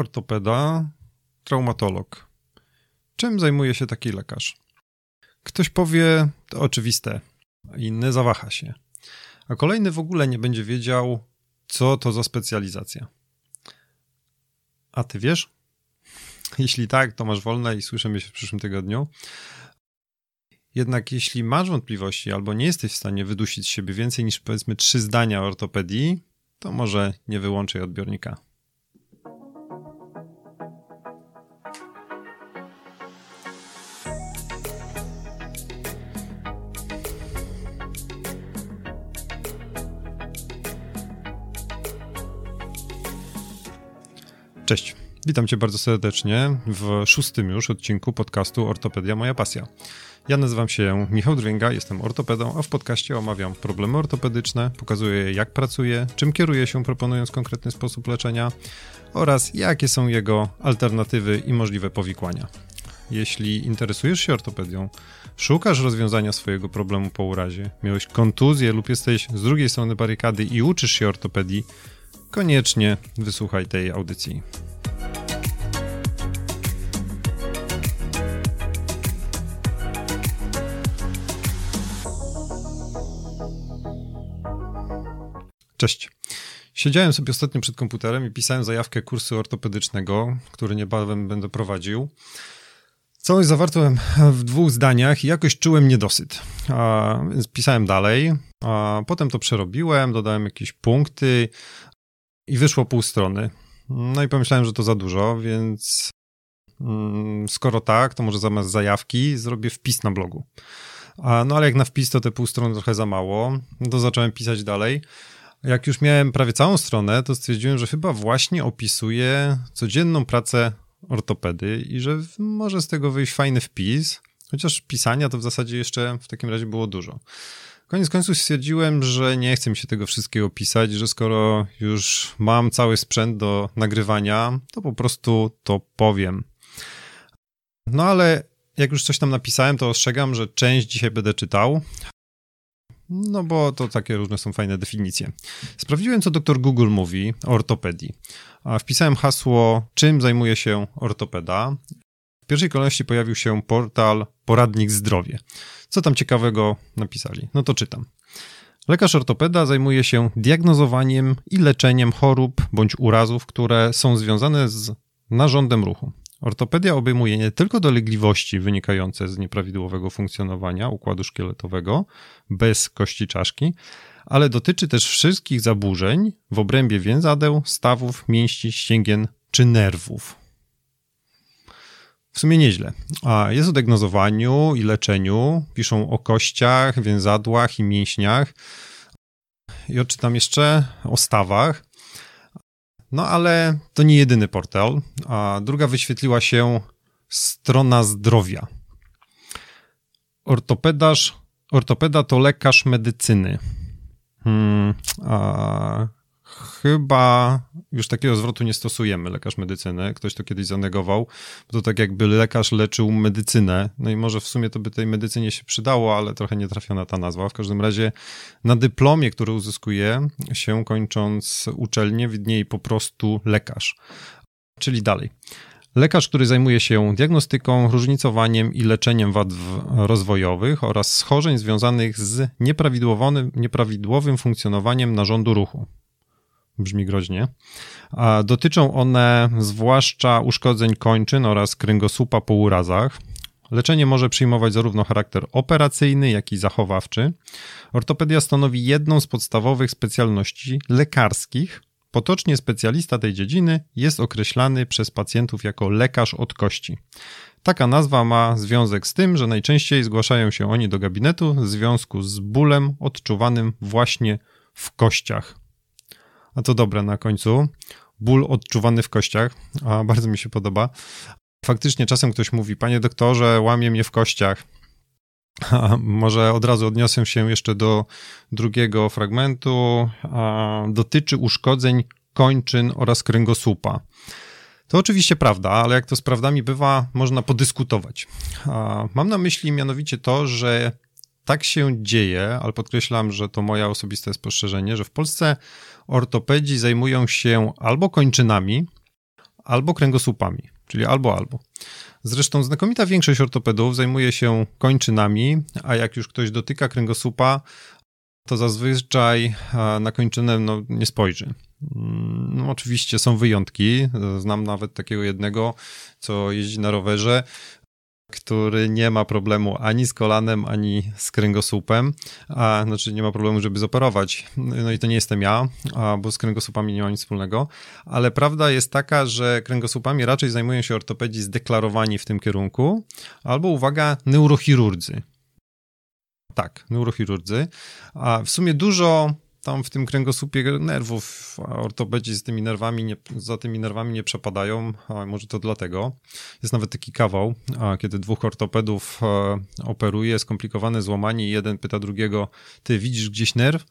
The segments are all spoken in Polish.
ortopeda, traumatolog. Czym zajmuje się taki lekarz? Ktoś powie, to oczywiste, inny zawaha się, a kolejny w ogóle nie będzie wiedział, co to za specjalizacja. A ty wiesz? Jeśli tak, to masz wolne i słyszymy się w przyszłym tygodniu. Jednak jeśli masz wątpliwości albo nie jesteś w stanie wydusić z siebie więcej niż powiedzmy trzy zdania ortopedii, to może nie wyłączaj odbiornika. Cześć. Witam Cię bardzo serdecznie w szóstym już odcinku podcastu Ortopedia Moja Pasja. Ja nazywam się Michał Drwinga, jestem ortopedą, a w podcaście omawiam problemy ortopedyczne, pokazuję jak pracuję, czym kieruję się proponując konkretny sposób leczenia oraz jakie są jego alternatywy i możliwe powikłania. Jeśli interesujesz się ortopedią, szukasz rozwiązania swojego problemu po urazie, miałeś kontuzję lub jesteś z drugiej strony barykady i uczysz się ortopedii, koniecznie wysłuchaj tej audycji. Cześć. Siedziałem sobie ostatnio przed komputerem i pisałem zajawkę kursu ortopedycznego, który niebawem będę prowadził. Całość zawarłem w dwóch zdaniach i jakoś czułem niedosyt. A, więc pisałem dalej, a potem to przerobiłem, dodałem jakieś punkty i wyszło pół strony. No i pomyślałem, że to za dużo, więc mm, skoro tak, to może zamiast zajawki zrobię wpis na blogu. No ale jak na wpis to te pół strony trochę za mało, no to zacząłem pisać dalej. Jak już miałem prawie całą stronę, to stwierdziłem, że chyba właśnie opisuję codzienną pracę ortopedy i że może z tego wyjść fajny wpis, chociaż pisania to w zasadzie jeszcze w takim razie było dużo. Koniec końców stwierdziłem, że nie chcę mi się tego wszystkiego pisać, że skoro już mam cały sprzęt do nagrywania, to po prostu to powiem. No ale jak już coś tam napisałem, to ostrzegam, że część dzisiaj będę czytał, no bo to takie różne są fajne definicje. Sprawdziłem, co doktor Google mówi o ortopedii. Wpisałem hasło, czym zajmuje się ortopeda. W pierwszej kolejności pojawił się portal Poradnik Zdrowie. Co tam ciekawego napisali? No to czytam. Lekarz ortopeda zajmuje się diagnozowaniem i leczeniem chorób bądź urazów, które są związane z narządem ruchu. Ortopedia obejmuje nie tylko dolegliwości wynikające z nieprawidłowego funkcjonowania układu szkieletowego bez kości czaszki, ale dotyczy też wszystkich zaburzeń w obrębie więzadeł, stawów, mięści, ścięgien czy nerwów. W sumie nieźle. Jest o diagnozowaniu i leczeniu, piszą o kościach, więzadłach i mięśniach. I odczytam jeszcze o stawach. No ale to nie jedyny portal. A druga wyświetliła się strona zdrowia. Ortopedarz, ortopeda to lekarz medycyny. Hmm, a chyba już takiego zwrotu nie stosujemy, lekarz medycyny. Ktoś to kiedyś zanegował, bo to tak jakby lekarz leczył medycynę. No i może w sumie to by tej medycynie się przydało, ale trochę nie trafiona ta nazwa. W każdym razie na dyplomie, który uzyskuje się kończąc uczelnię, widnieje po prostu lekarz. Czyli dalej. Lekarz, który zajmuje się diagnostyką, różnicowaniem i leczeniem wad rozwojowych oraz schorzeń związanych z nieprawidłowym funkcjonowaniem narządu ruchu brzmi groźnie. Dotyczą one zwłaszcza uszkodzeń kończyn oraz kręgosłupa po urazach. Leczenie może przyjmować zarówno charakter operacyjny, jak i zachowawczy. Ortopedia stanowi jedną z podstawowych specjalności lekarskich. Potocznie specjalista tej dziedziny jest określany przez pacjentów jako lekarz od kości. Taka nazwa ma związek z tym, że najczęściej zgłaszają się oni do gabinetu w związku z bólem odczuwanym właśnie w kościach. A to dobre na końcu. Ból odczuwany w kościach, a bardzo mi się podoba. Faktycznie czasem ktoś mówi, panie doktorze, łamie mnie w kościach. A może od razu odniosę się jeszcze do drugiego fragmentu. A dotyczy uszkodzeń kończyn oraz kręgosłupa. To oczywiście prawda, ale jak to z prawdami bywa, można podyskutować. Mam na myśli mianowicie to, że tak się dzieje, ale podkreślam, że to moje osobiste spostrzeżenie, że w Polsce ortopedzi zajmują się albo kończynami, albo kręgosłupami, czyli albo albo. Zresztą znakomita większość ortopedów zajmuje się kończynami, a jak już ktoś dotyka kręgosłupa, to zazwyczaj na kończynę no, nie spojrzy. Mm, no, oczywiście są wyjątki. Znam nawet takiego jednego, co jeździ na rowerze, który nie ma problemu ani z kolanem, ani z kręgosłupem, a znaczy nie ma problemu, żeby zoperować. No i to nie jestem ja, a, bo z kręgosłupami nie ma nic wspólnego, ale prawda jest taka, że kręgosłupami raczej zajmują się ortopedzi zdeklarowani w tym kierunku, albo uwaga, neurochirurdzy. Tak, neurochirurdzy. A w sumie dużo tam w tym kręgosłupie nerwów, a ortopedzi z tymi nerwami nie, za tymi nerwami nie przepadają, a może to dlatego. Jest nawet taki kawał, a kiedy dwóch ortopedów e, operuje, skomplikowane złamanie i jeden pyta drugiego, ty widzisz gdzieś nerw?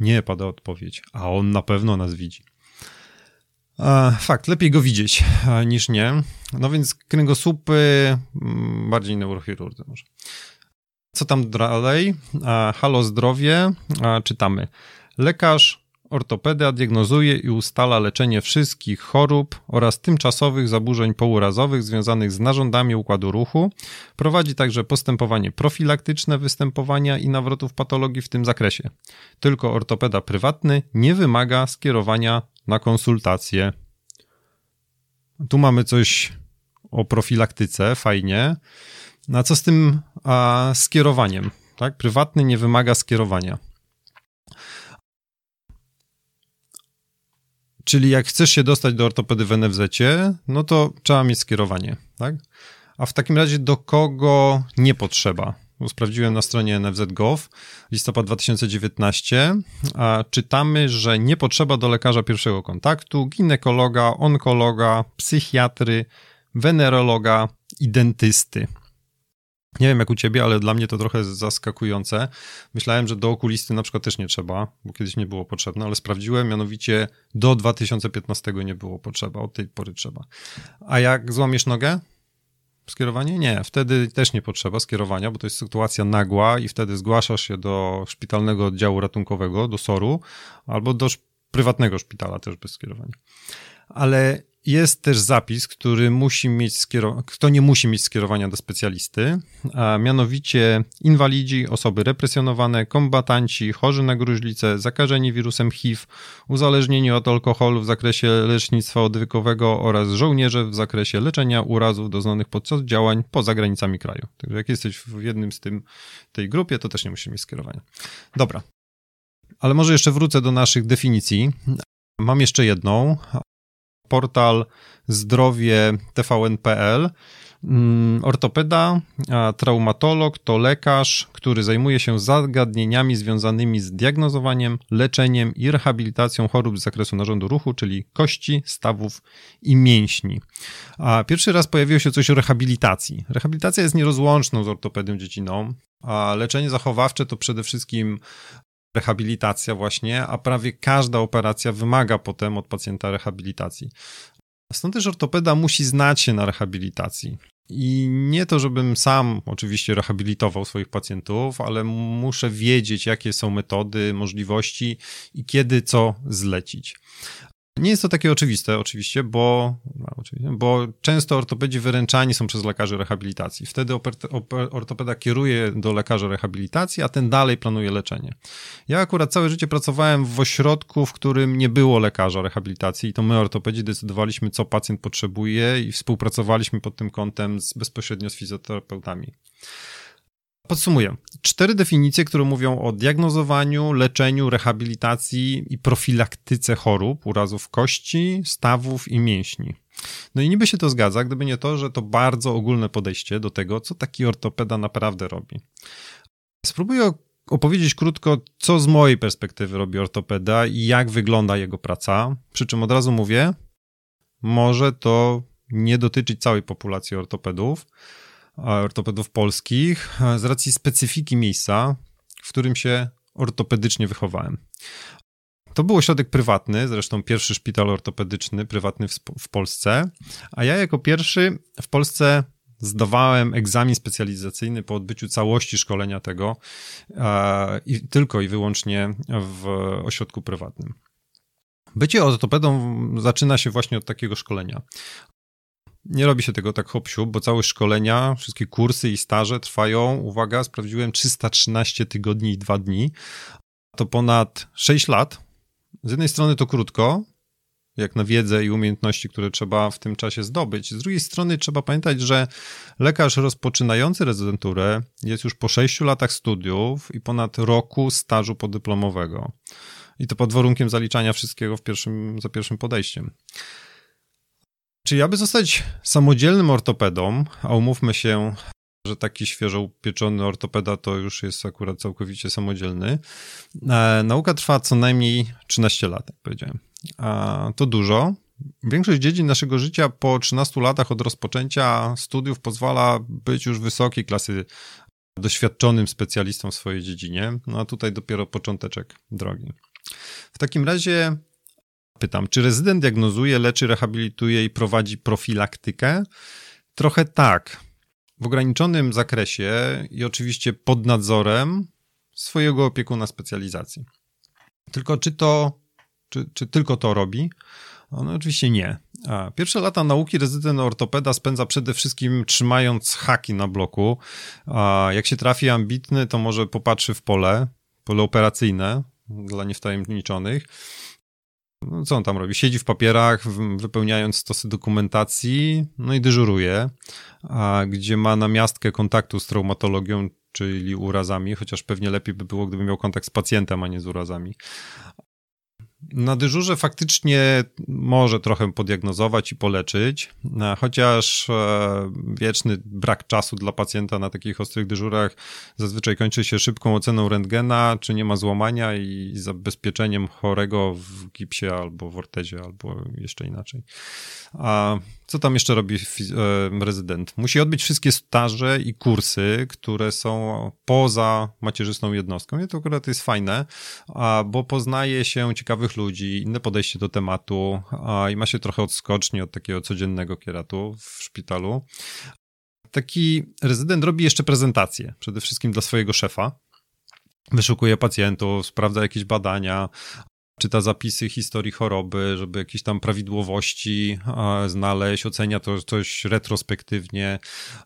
Nie, pada odpowiedź, a on na pewno nas widzi. fakt, lepiej go widzieć niż nie. No więc kręgosłupy, mm, bardziej neurochirurdzy może. Co tam dalej? Halo Zdrowie, czytamy. Lekarz ortopeda diagnozuje i ustala leczenie wszystkich chorób oraz tymczasowych zaburzeń pourazowych związanych z narządami układu ruchu. Prowadzi także postępowanie profilaktyczne występowania i nawrotów patologii w tym zakresie. Tylko ortopeda prywatny nie wymaga skierowania na konsultację. Tu mamy coś o profilaktyce, fajnie. A co z tym a, skierowaniem? Tak? Prywatny nie wymaga skierowania. Czyli jak chcesz się dostać do ortopedy w NFZ, no to trzeba mieć skierowanie, tak? A w takim razie do kogo nie potrzeba? Sprawdziłem na stronie NFZ.gov, listopad 2019, a czytamy, że nie potrzeba do lekarza pierwszego kontaktu, ginekologa, onkologa, psychiatry, wenerologa i dentysty. Nie wiem jak u ciebie, ale dla mnie to trochę zaskakujące. Myślałem, że do okulisty na przykład też nie trzeba, bo kiedyś nie było potrzebne, ale sprawdziłem, mianowicie do 2015 nie było potrzeba, od tej pory trzeba. A jak złamiesz nogę? Skierowanie? Nie, wtedy też nie potrzeba skierowania, bo to jest sytuacja nagła i wtedy zgłaszasz się do szpitalnego oddziału ratunkowego, do SOR-u, albo do prywatnego szpitala też bez skierowania. Ale jest też zapis, który musi mieć skierow- kto nie musi mieć skierowania do specjalisty, a mianowicie inwalidzi, osoby represjonowane, kombatanci, chorzy na gruźlicę, zakażeni wirusem HIV, uzależnieni od alkoholu w zakresie lecznictwa odwykowego oraz żołnierze w zakresie leczenia urazów doznanych podczas działań poza granicami kraju. Także jak jesteś w jednym z tym, tej grupie, to też nie musisz mieć skierowania. Dobra. Ale może jeszcze wrócę do naszych definicji. Mam jeszcze jedną, portal zdrowie tvn.pl. Mm, ortopeda, traumatolog to lekarz, który zajmuje się zagadnieniami związanymi z diagnozowaniem, leczeniem i rehabilitacją chorób z zakresu narządu ruchu, czyli kości, stawów i mięśni. A pierwszy raz pojawiło się coś o rehabilitacji. Rehabilitacja jest nierozłączną z ortopedią dziecinną, a leczenie zachowawcze to przede wszystkim rehabilitacja właśnie, a prawie każda operacja wymaga potem od pacjenta rehabilitacji. Stąd też ortopeda musi znać się na rehabilitacji. I nie to, żebym sam oczywiście rehabilitował swoich pacjentów, ale muszę wiedzieć, jakie są metody, możliwości i kiedy co zlecić. Nie jest to takie oczywiste, oczywiście, bo, no, bo często ortopedzi wyręczani są przez lekarzy rehabilitacji. Wtedy ortopeda kieruje do lekarza rehabilitacji, a ten dalej planuje leczenie. Ja akurat całe życie pracowałem w ośrodku, w którym nie było lekarza rehabilitacji i to my, ortopedzi, decydowaliśmy, co pacjent potrzebuje i współpracowaliśmy pod tym kątem z, bezpośrednio z fizjoterapeutami. Podsumuję. Cztery definicje, które mówią o diagnozowaniu, leczeniu, rehabilitacji i profilaktyce chorób, urazów kości, stawów i mięśni. No i niby się to zgadza, gdyby nie to, że to bardzo ogólne podejście do tego, co taki ortopeda naprawdę robi. Spróbuję opowiedzieć krótko, co z mojej perspektywy robi ortopeda i jak wygląda jego praca. Przy czym od razu mówię, może to nie dotyczyć całej populacji ortopedów, ortopedów polskich z racji specyfiki miejsca, w którym się ortopedycznie wychowałem. To był ośrodek prywatny, zresztą pierwszy szpital ortopedyczny prywatny w, w Polsce, a ja jako pierwszy w Polsce zdawałem egzamin specjalizacyjny po odbyciu całości szkolenia tego i tylko i wyłącznie w ośrodku prywatnym. Bycie ortopedą zaczyna się właśnie od takiego szkolenia. Nie robi się tego tak hop bo całe szkolenia, wszystkie kursy i staże trwają, uwaga, sprawdziłem 313 tygodni i 2 dni. To ponad 6 lat. Z jednej strony to krótko, jak na wiedzę i umiejętności, które trzeba w tym czasie zdobyć. Z drugiej strony trzeba pamiętać, że lekarz rozpoczynający rezydenturę jest już po 6 latach studiów i ponad roku stażu podyplomowego. I to pod warunkiem zaliczania wszystkiego w pierwszym, za pierwszym podejściem. Czy aby zostać samodzielnym ortopedą, a umówmy się, że taki świeżo upieczony ortopeda to już jest akurat całkowicie samodzielny. E, nauka trwa co najmniej 13 lat, jak powiedziałem. A to dużo. Większość dziedzin naszego życia po 13 latach od rozpoczęcia studiów pozwala być już wysokiej klasy doświadczonym specjalistą w swojej dziedzinie. No a tutaj dopiero począteczek drogi. W takim razie pytam, czy rezydent diagnozuje, leczy, rehabilituje i prowadzi profilaktykę? Trochę tak. W ograniczonym zakresie i oczywiście pod nadzorem swojego opiekuna specjalizacji. Tylko czy to, czy, czy tylko to robi? No oczywiście nie. A pierwsze lata nauki rezydent ortopeda spędza przede wszystkim trzymając haki na bloku. A jak się trafi ambitny, to może popatrzy w pole, pole operacyjne, dla niewtajemniczonych. No, co on tam robi? Siedzi w papierach, wypełniając stosy dokumentacji, no i dyżuruje, a gdzie ma namiastkę kontaktu z traumatologią, czyli urazami, chociaż pewnie lepiej by było, gdyby miał kontakt z pacjentem, a nie z urazami. Na dyżurze faktycznie może trochę podiagnozować i poleczyć, e, chociaż e, wieczny brak czasu dla pacjenta na takich ostrych dyżurach zazwyczaj kończy się szybką oceną rentgena, czy nie ma złamania i zabezpieczeniem chorego w gipsie albo w ortezie, albo jeszcze inaczej. A co tam jeszcze robi e, rezydent? Musi odbyć wszystkie staże i kursy, które są poza macierzystą jednostką. I to akurat jest fajne, bo poznaje się ciekawych ludzi, inne podejście do tematu i ma się trochę odskocznie od takiego codziennego kieratu w szpitalu. Taki rezydent robi jeszcze prezentację, przede wszystkim dla swojego szefa, wyszukuje pacjentów, sprawdza jakieś badania, czyta zapisy historii choroby, żeby jakieś tam prawidłowości znaleźć, ocenia to coś retrospektywnie,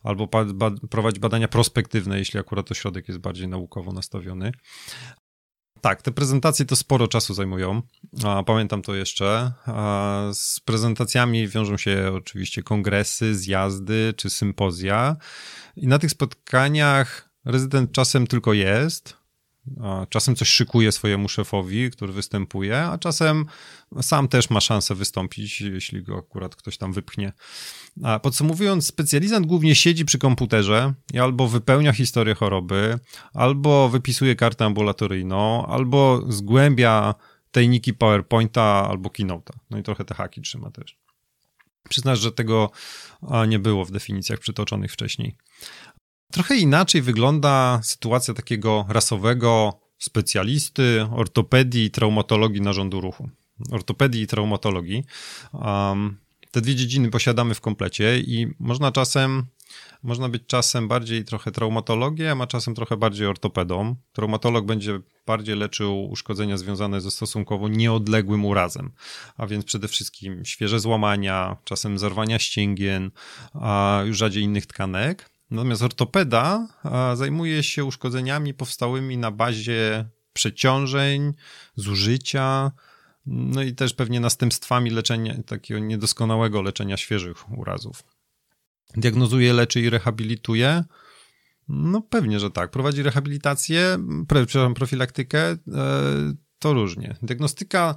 albo prowadzi badania prospektywne, jeśli akurat ośrodek jest bardziej naukowo nastawiony. Tak, te prezentacje to sporo czasu zajmują. Pamiętam to jeszcze. Z prezentacjami wiążą się oczywiście kongresy, zjazdy czy sympozja. I na tych spotkaniach rezydent czasem tylko jest, Czasem coś szykuje swojemu szefowi, który występuje, a czasem sam też ma szansę wystąpić, jeśli go akurat ktoś tam wypchnie. Podsumowując, specjalizant głównie siedzi przy komputerze i albo wypełnia historię choroby, albo wypisuje kartę ambulatoryjną, albo zgłębia tajniki PowerPointa albo Keynote'a. No i trochę te haki trzyma też. Przyznasz, że tego nie było w definicjach przytoczonych wcześniej. Trochę inaczej wygląda sytuacja takiego rasowego specjalisty ortopedii i traumatologii narządu ruchu. Ortopedii i traumatologii. Um, te dwie dziedziny posiadamy w komplecie i można czasem, można być czasem bardziej trochę traumatologiem, a czasem trochę bardziej ortopedą. Traumatolog będzie bardziej leczył uszkodzenia związane ze stosunkowo nieodległym urazem, a więc przede wszystkim świeże złamania, czasem zerwania ścięgien, a już rzadziej innych tkanek. Natomiast ortopeda zajmuje się uszkodzeniami powstałymi na bazie przeciążeń, zużycia, no i też pewnie następstwami leczenia, takiego niedoskonałego leczenia świeżych urazów. Diagnozuje, leczy i rehabilituje? No pewnie, że tak. Prowadzi rehabilitację, przepraszam, profilaktykę, e, to różnie. Diagnostyka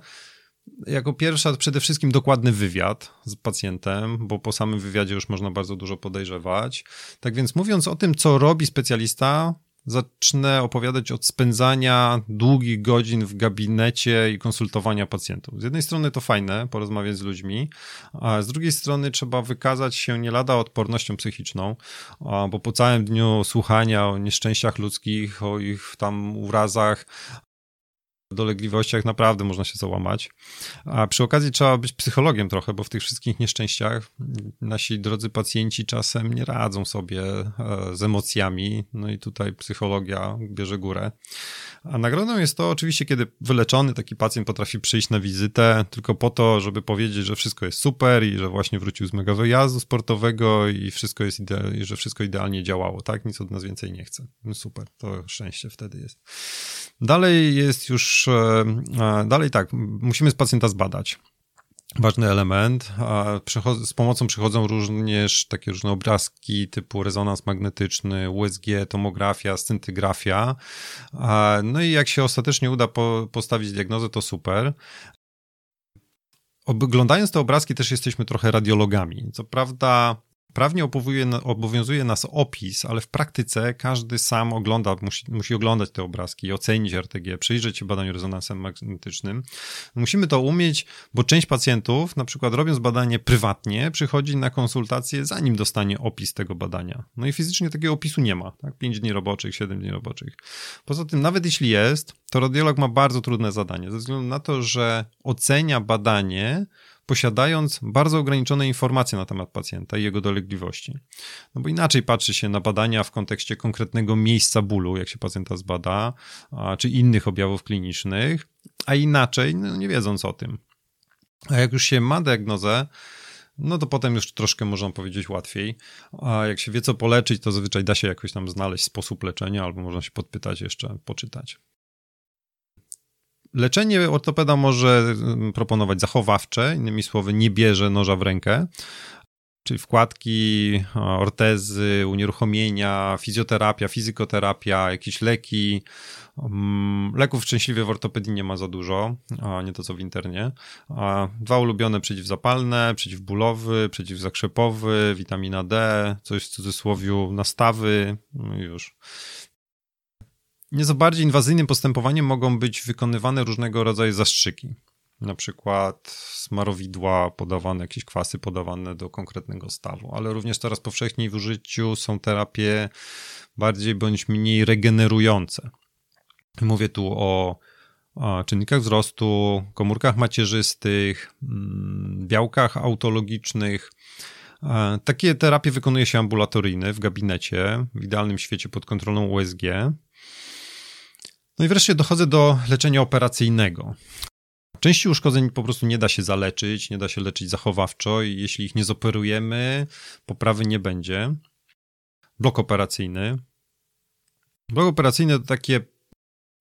jako pierwsza przede wszystkim dokładny wywiad z pacjentem, bo po samym wywiadzie już można bardzo dużo podejrzewać. Tak więc mówiąc o tym, co robi specjalista, zacznę opowiadać od spędzania długich godzin w gabinecie i konsultowania pacjentów. Z jednej strony to fajne, porozmawiać z ludźmi, a z drugiej strony trzeba wykazać się nie lada odpornością psychiczną, bo po całym dniu słuchania o nieszczęściach ludzkich, o ich tam urazach, dolegliwościach naprawdę można się załamać. A przy okazji trzeba być psychologiem trochę, bo w tych wszystkich nieszczęściach nasi drodzy pacjenci czasem nie radzą sobie e, z emocjami, no i tutaj psychologia bierze górę. A nagrodą jest to oczywiście, kiedy wyleczony taki pacjent potrafi przyjść na wizytę tylko po to, żeby powiedzieć, że wszystko jest super i że właśnie wrócił z mega wyjazdu sportowego i wszystko jest ide- i że wszystko idealnie działało, tak? Nic od nas więcej nie chce. No super, to szczęście wtedy jest. Dalej jest już, e, dalej tak, musimy z pacjenta zbadać. Ważny element. Z pomocą przychodzą również takie różne obrazki typu rezonans magnetyczny, USG, tomografia, scintygrafia. No i jak się ostatecznie uda postawić diagnozę, to super. Oglądając te obrazki też jesteśmy trochę radiologami. Co prawda Prawnie obowiązuje nas opis, ale w praktyce każdy sam ogląda, musi, musi oglądać te obrazki, ocenić RTG, przyjrzeć się badaniu rezonansem magnetycznym. Musimy to umieć, bo część pacjentów, na przykład robiąc badanie prywatnie, przychodzi na konsultację, zanim dostanie opis tego badania. No i fizycznie takiego opisu nie ma, tak? 5 dni roboczych, 7 dni roboczych. Poza tym, nawet jeśli jest, to radiolog ma bardzo trudne zadanie, ze względu na to, że ocenia badanie, posiadając bardzo ograniczone informacje na temat pacjenta i jego dolegliwości. No bo inaczej patrzy się na badania w kontekście konkretnego miejsca bólu, jak się pacjenta zbada, czy innych objawów klinicznych, a inaczej, no nie wiedząc o tym. A jak już się ma diagnozę, no to potem już troszkę można powiedzieć łatwiej. A jak się wie, co poleczyć, to zazwyczaj da się jakoś tam znaleźć sposób leczenia, albo można się podpytać jeszcze, poczytać. Leczenie ortopeda może mm, proponować zachowawcze, innymi słowy, nie bierze noża w rękę, czyli wkładki, ortezy, unieruchomienia, fizjoterapia, fizykoterapia, jakieś leki. Mm, leków szczęśliwie w ortopedii nie ma za dużo, nie to co w internie. Dwa ulubione przeciwzapalne, przeciwbólowy, przeciwzakrzepowy, witamina D, coś w cudzysłowie nastawy, no już. Nieco bardziej inwazyjnym postępowaniem mogą być wykonywane różnego rodzaju zastrzyki. Na przykład smarowidła podawane, jakieś kwasy podawane do konkretnego stawu, ale również coraz powszechniej w użyciu są terapie bardziej bądź mniej regenerujące. Mówię tu o czynnikach wzrostu, komórkach macierzystych, mm, białkach autologicznych. Takie terapie wykonuje się ambulatoryjnie w gabinecie, w idealnym świecie pod kontrolą USG. No i wreszcie dochodzę do leczenia operacyjnego. Części uszkodzeń po prostu nie da się zaleczyć, nie da się leczyć zachowawczo i jeśli ich nie zoperujemy, poprawy nie będzie. Blok operacyjny. Blok operacyjny to takie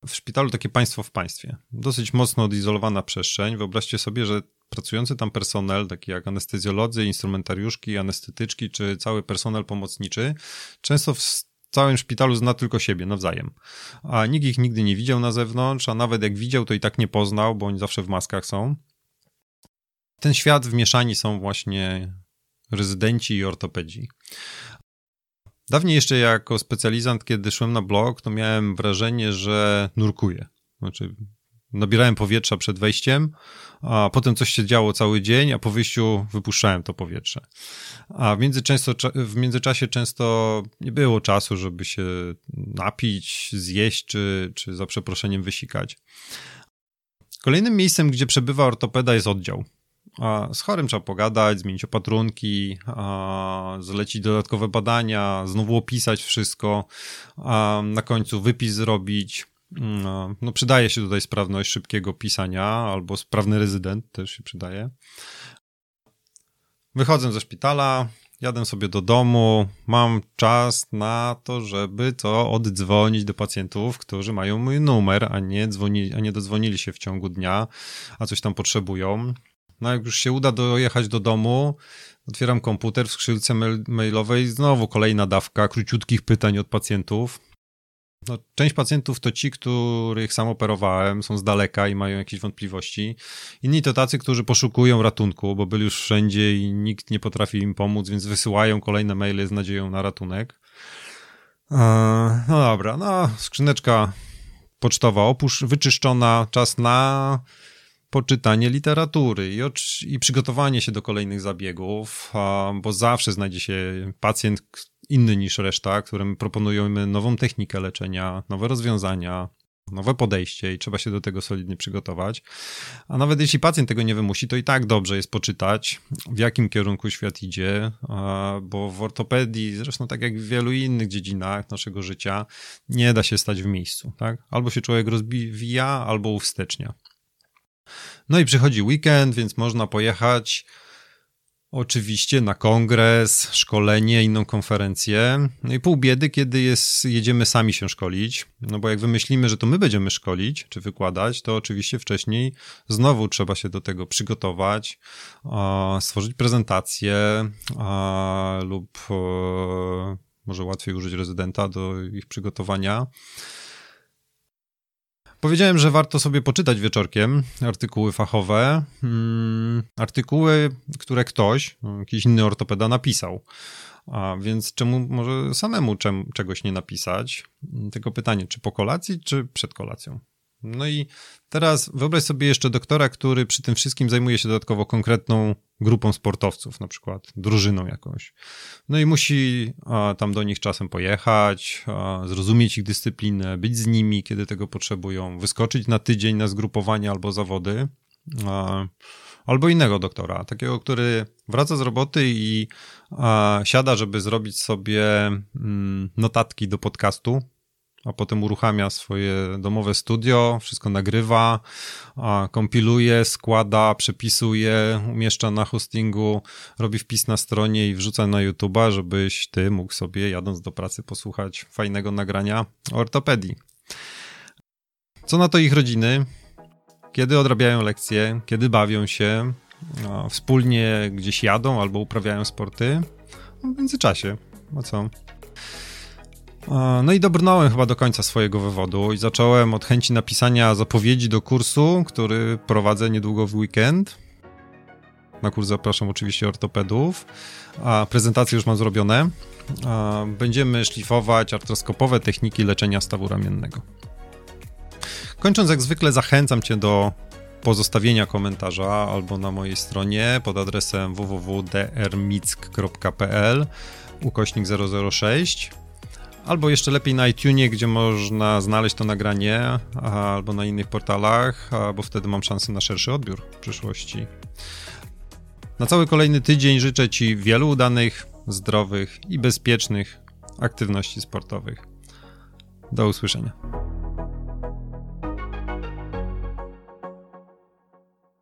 w szpitalu takie państwo w państwie. Dosyć mocno odizolowana przestrzeń. Wyobraźcie sobie, że pracujący tam personel, taki jak anestezjolodzy, instrumentariuszki, anestetyczki, czy cały personel pomocniczy, często w całym szpitalu zna tylko siebie nawzajem. A nikt ich nigdy nie widział na zewnątrz, a nawet jak widział, to i tak nie poznał, bo oni zawsze w maskach są. Ten świat wmieszani są właśnie rezydenci i ortopedzi. Dawniej jeszcze jako specjalizant, kiedy szłem na blog, to miałem wrażenie, że nurkuję. Znaczy, nabierałem powietrza przed wejściem, a potem coś się działo cały dzień, a po wyjściu wypuszczałem to powietrze. A w, w międzyczasie często nie było czasu, żeby się napić, zjeść, czy, czy za przeproszeniem wysikać. Kolejnym miejscem, gdzie przebywa ortopeda jest oddział. Z chorym trzeba pogadać, zmienić opatrunki, zlecić dodatkowe badania, znowu opisać wszystko, na końcu wypis zrobić, no, no przydaje się tutaj sprawność szybkiego pisania albo sprawny rezydent też się przydaje. Wychodzę ze szpitala, jadę sobie do domu, mam czas na to, żeby to oddzwonić do pacjentów, którzy mają mój numer, a nie, dzwoni, a nie dodzwonili się w ciągu dnia, a coś tam potrzebują. No jak już się uda dojechać do domu, otwieram komputer w skrzynce mailowej, znowu kolejna dawka króciutkich pytań od pacjentów no, część pacjentów to ci, których sam operowałem, są z daleka i mają jakieś wątpliwości. Inni to tacy, którzy poszukują ratunku, bo byli już wszędzie i nikt nie potrafi im pomóc, więc wysyłają kolejne maile z nadzieją na ratunek. No dobra, no skrzyneczka pocztowa opusz, wyczyszczona, czas na poczytanie literatury i, i przygotowanie się do kolejnych zabiegów, bo zawsze znajdzie się pacjent, inny niż reszta, którym proponujemy nową technikę leczenia, nowe rozwiązania, nowe podejście i trzeba się do tego solidnie przygotować. A nawet jeśli pacjent tego nie wymusi, to i tak dobrze jest poczytać, w jakim kierunku świat idzie, bo w ortopedii, zresztą tak jak w wielu innych dziedzinach naszego życia, nie da się stać w miejscu. Tak? Albo się człowiek rozwija, albo uwstecznia. No i przychodzi weekend, więc można pojechać Oczywiście na kongres, szkolenie, inną konferencję. No i pół biedy, kiedy jest, jedziemy sami się szkolić. No bo jak wymyślimy, że to my będziemy szkolić czy wykładać, to oczywiście wcześniej znowu trzeba się do tego przygotować, stworzyć prezentację lub e, może łatwiej użyć rezydenta do ich przygotowania. Powiedziałem, że warto sobie poczytać wieczorkiem artykuły fachowe, hmm, artykuły, które ktoś, jakiś inny ortopeda napisał. A więc czemu może samemu czem, czegoś nie napisać? Tylko pytanie, czy po kolacji, czy przed kolacją? No i teraz wyobraź sobie jeszcze doktora, który przy tym wszystkim zajmuje się dodatkowo konkretną grupą sportowców, na przykład drużyną jakąś. No i musi a, tam do nich czasem pojechać, a, zrozumieć ich dyscyplinę, być z nimi, kiedy tego potrzebują, wyskoczyć na tydzień na zgrupowanie albo zawody. A, albo innego doktora, takiego, który wraca z roboty i siada, żeby zrobić sobie mm, notatki do podcastu, a potem uruchamia swoje domowe studio, wszystko nagrywa, kompiluje, składa, przepisuje, umieszcza na hostingu, robi wpis na stronie i wrzuca na YouTube'a, żebyś ty mógł sobie jadąc do pracy posłuchać fajnego nagrania o ortopedii. Co na to ich rodziny? Kiedy odrabiają lekcje, kiedy bawią się, wspólnie gdzieś jadą albo uprawiają sporty? W międzyczasie. A co? No i dobrnąłem chyba do końca swojego wywodu i zacząłem od chęci napisania zapowiedzi do kursu, który prowadzę niedługo w weekend. Na kurs zapraszam oczywiście ortopedów. A prezentacje już mam zrobione. Będziemy szlifować artroskopowe techniki leczenia stawu ramiennego. Kończąc, jak zwykle, zachęcam Cię do pozostawienia komentarza albo na mojej stronie pod adresem www.drmick.pl ukośnik 006 Albo jeszcze lepiej na iTunes, gdzie można znaleźć to nagranie, albo na innych portalach, bo wtedy mam szansę na szerszy odbiór w przyszłości. Na cały kolejny tydzień życzę Ci wielu udanych, zdrowych i bezpiecznych aktywności sportowych. Do usłyszenia.